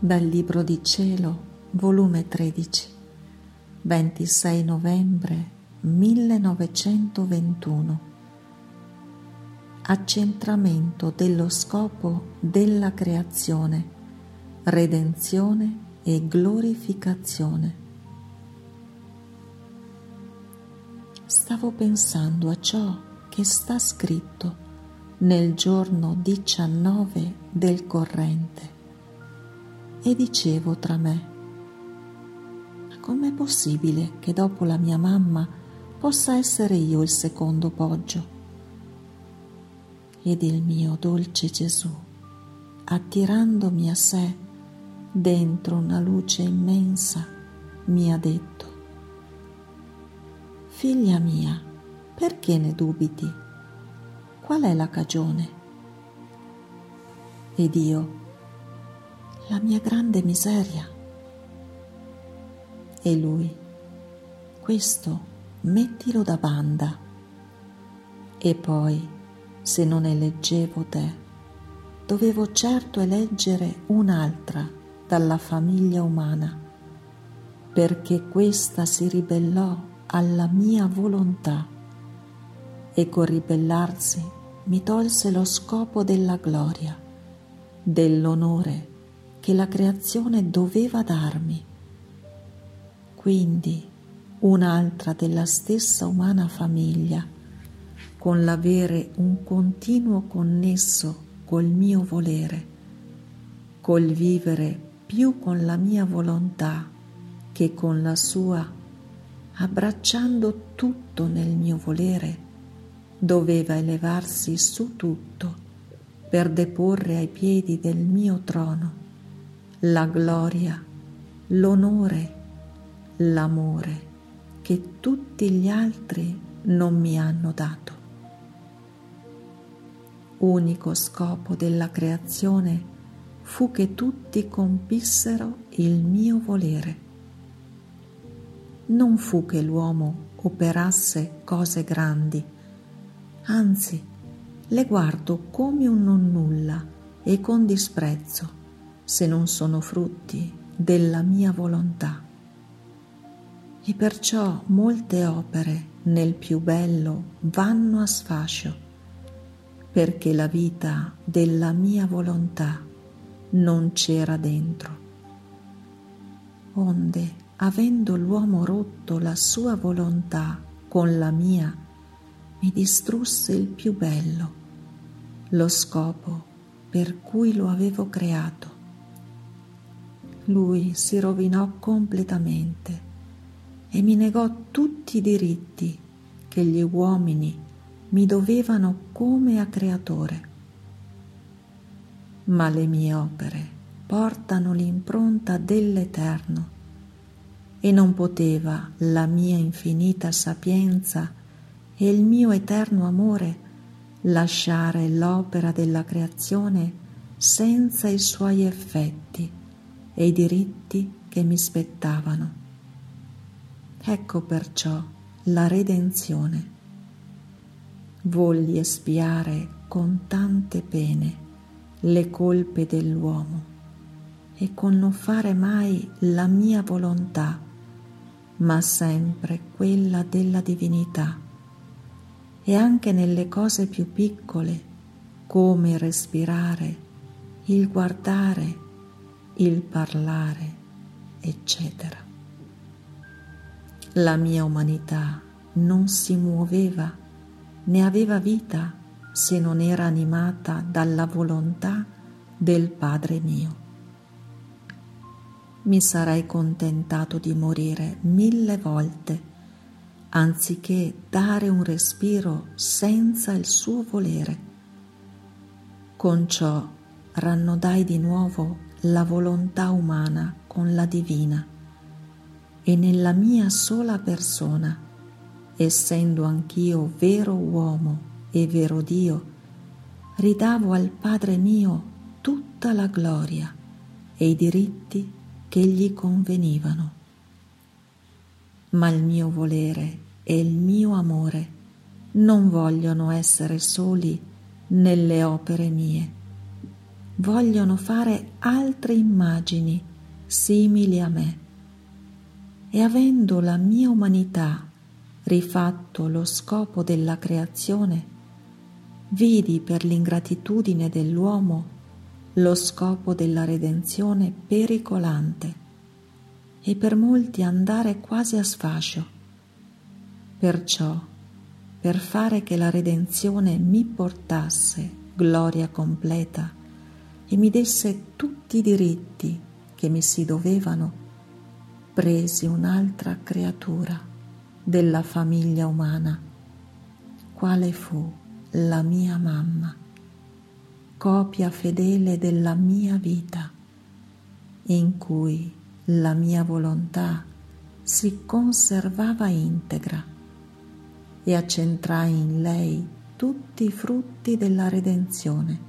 Dal Libro di Cielo, volume 13, 26 novembre 1921. Accentramento dello scopo della creazione, redenzione e glorificazione. Stavo pensando a ciò che sta scritto nel giorno 19 del corrente e dicevo tra me, ma com'è possibile che dopo la mia mamma possa essere io il secondo poggio? Ed il mio dolce Gesù, attirandomi a sé dentro una luce immensa, mi ha detto, Figlia mia, perché ne dubiti? Qual è la cagione? Ed io, la mia grande miseria. E lui, questo mettilo da banda. E poi, se non eleggevo te, dovevo certo eleggere un'altra dalla famiglia umana, perché questa si ribellò alla mia volontà e col ribellarsi mi tolse lo scopo della gloria, dell'onore che la creazione doveva darmi. Quindi un'altra della stessa umana famiglia, con l'avere un continuo connesso col mio volere, col vivere più con la mia volontà che con la sua, abbracciando tutto nel mio volere, doveva elevarsi su tutto per deporre ai piedi del mio trono la gloria, l'onore, l'amore che tutti gli altri non mi hanno dato. Unico scopo della creazione fu che tutti compissero il mio volere. Non fu che l'uomo operasse cose grandi, anzi le guardo come un nonnulla e con disprezzo se non sono frutti della mia volontà. E perciò molte opere nel più bello vanno a sfascio, perché la vita della mia volontà non c'era dentro. Onde, avendo l'uomo rotto la sua volontà con la mia, mi distrusse il più bello, lo scopo per cui lo avevo creato lui si rovinò completamente e mi negò tutti i diritti che gli uomini mi dovevano come a creatore. Ma le mie opere portano l'impronta dell'Eterno e non poteva la mia infinita sapienza e il mio eterno amore lasciare l'opera della creazione senza i suoi effetti e i diritti che mi spettavano. Ecco perciò la redenzione. Volli espiare con tante pene le colpe dell'uomo e con non fare mai la mia volontà, ma sempre quella della divinità. E anche nelle cose più piccole, come respirare, il guardare, il parlare, eccetera. La mia umanità non si muoveva né aveva vita se non era animata dalla volontà del Padre mio. Mi sarei contentato di morire mille volte anziché dare un respiro senza il suo volere. Con ciò rannodai di nuovo la volontà umana con la divina e nella mia sola persona, essendo anch'io vero uomo e vero Dio, ridavo al Padre mio tutta la gloria e i diritti che gli convenivano. Ma il mio volere e il mio amore non vogliono essere soli nelle opere mie vogliono fare altre immagini simili a me e avendo la mia umanità rifatto lo scopo della creazione, vidi per l'ingratitudine dell'uomo lo scopo della redenzione pericolante e per molti andare quasi a sfascio. Perciò, per fare che la redenzione mi portasse gloria completa e mi desse tutti i diritti che mi si dovevano, presi un'altra creatura della famiglia umana, quale fu la mia mamma, copia fedele della mia vita, in cui la mia volontà si conservava integra e accentrai in lei tutti i frutti della redenzione,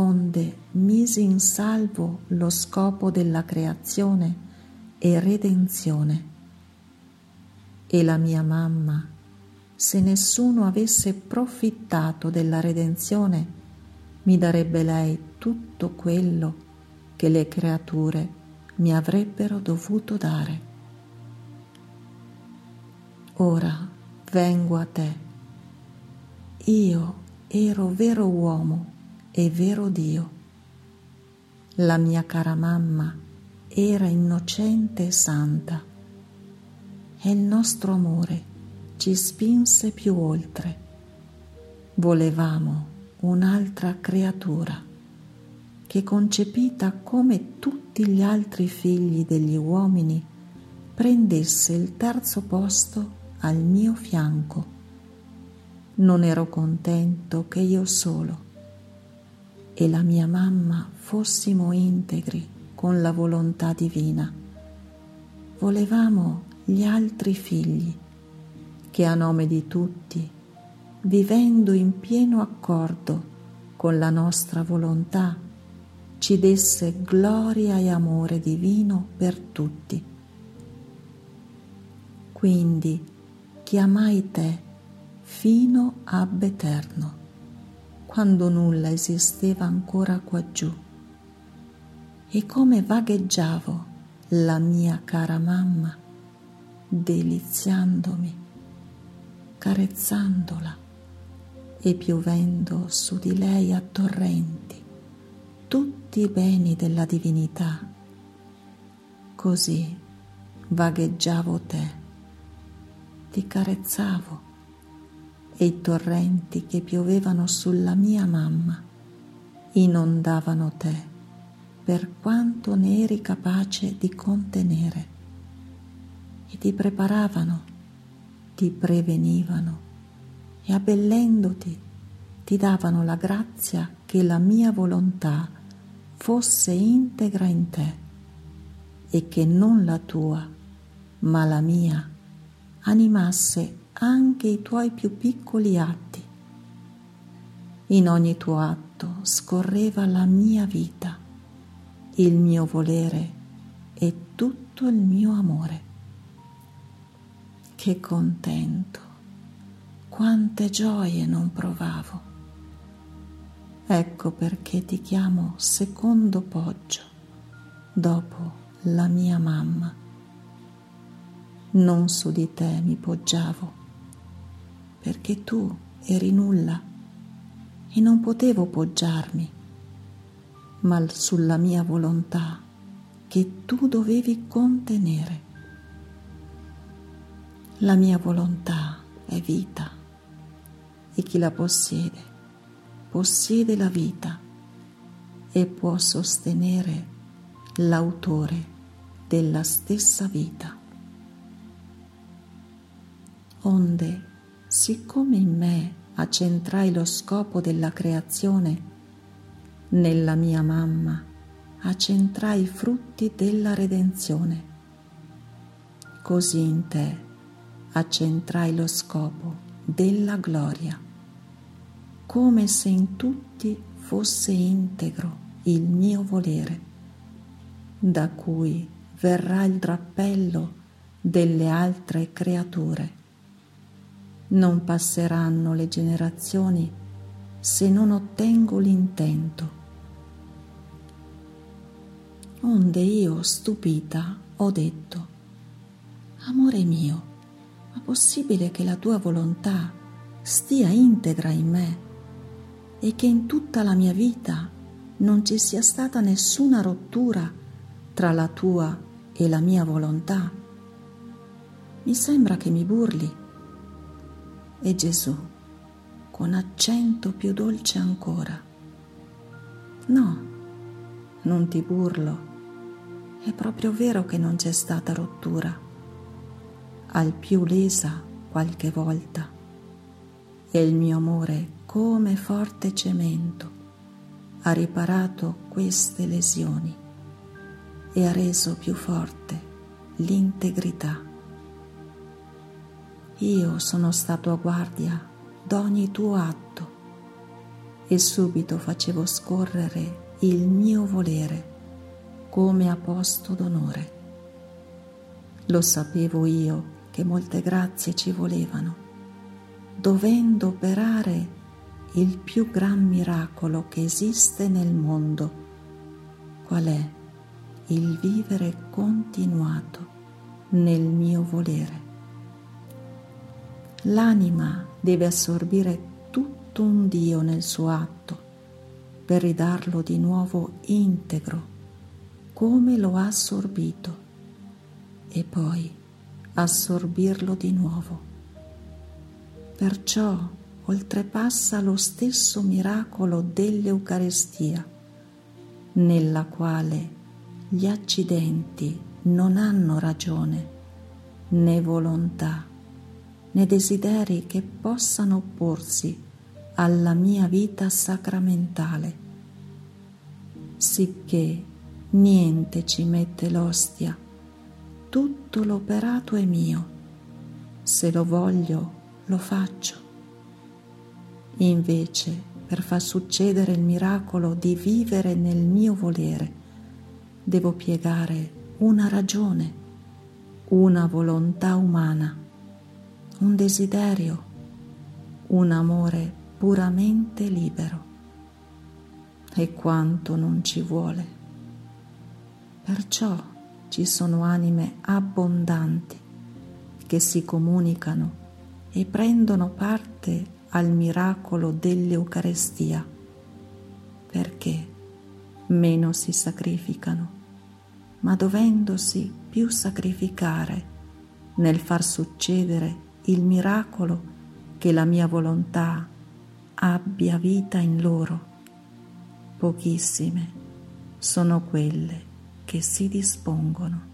onde misi in salvo lo scopo della creazione e redenzione. E la mia mamma, se nessuno avesse profittato della redenzione, mi darebbe lei tutto quello che le creature mi avrebbero dovuto dare. Ora vengo a te. Io ero vero uomo e vero Dio. La mia cara mamma era innocente e santa e il nostro amore ci spinse più oltre. Volevamo un'altra creatura che concepita come tutti gli altri figli degli uomini prendesse il terzo posto al mio fianco. Non ero contento che io solo e la mia mamma fossimo integri con la volontà divina. Volevamo gli altri figli che a nome di tutti, vivendo in pieno accordo con la nostra volontà, ci desse gloria e amore divino per tutti. Quindi chiamai te fino ab eterno, quando nulla esisteva ancora quaggiù. E come vagheggiavo la mia cara mamma, deliziandomi, carezzandola e piovendo su di lei a torrenti tutti i beni della divinità. Così vagheggiavo te, ti carezzavo e i torrenti che piovevano sulla mia mamma inondavano te per quanto ne eri capace di contenere. E ti preparavano, ti prevenivano e abbellendoti ti davano la grazia che la mia volontà fosse integra in te e che non la tua, ma la mia, animasse anche i tuoi più piccoli atti. In ogni tuo atto scorreva la mia vita, il mio volere e tutto il mio amore. Che contento, quante gioie non provavo Ecco perché ti chiamo secondo poggio, dopo la mia mamma. Non su di te mi poggiavo, perché tu eri nulla e non potevo poggiarmi, ma sulla mia volontà che tu dovevi contenere. La mia volontà è vita e chi la possiede possiede la vita e può sostenere l'autore della stessa vita. Onde, siccome in me accentrai lo scopo della creazione, nella mia mamma accentrai i frutti della redenzione. Così in te accentrai lo scopo della gloria come se in tutti fosse integro il mio volere, da cui verrà il drappello delle altre creature. Non passeranno le generazioni se non ottengo l'intento. Onde io, stupita, ho detto, Amore mio, ma possibile che la tua volontà stia integra in me e che in tutta la mia vita non ci sia stata nessuna rottura tra la tua e la mia volontà? Mi sembra che mi burli. E Gesù, con accento più dolce ancora, no, non ti burlo, è proprio vero che non c'è stata rottura, al più lesa qualche volta, e il mio amore come forte cemento ha riparato queste lesioni e ha reso più forte l'integrità. Io sono stato a guardia d'ogni tuo atto e subito facevo scorrere il mio volere come a posto d'onore. Lo sapevo io che molte grazie ci volevano, dovendo operare il più gran miracolo che esiste nel mondo, qual è il vivere continuato nel mio volere. L'anima deve assorbire tutto un Dio nel suo atto per ridarlo di nuovo integro come lo ha assorbito e poi assorbirlo di nuovo. Perciò oltrepassa lo stesso miracolo dell'Eucarestia, nella quale gli accidenti non hanno ragione né volontà né desideri che possano opporsi alla mia vita sacramentale, sicché niente ci mette l'ostia, tutto l'operato è mio, se lo voglio lo faccio. Invece, per far succedere il miracolo di vivere nel mio volere, devo piegare una ragione, una volontà umana un desiderio, un amore puramente libero. E quanto non ci vuole. Perciò ci sono anime abbondanti che si comunicano e prendono parte al miracolo dell'Eucarestia, perché meno si sacrificano, ma dovendosi più sacrificare nel far succedere il miracolo che la mia volontà abbia vita in loro. Pochissime sono quelle che si dispongono.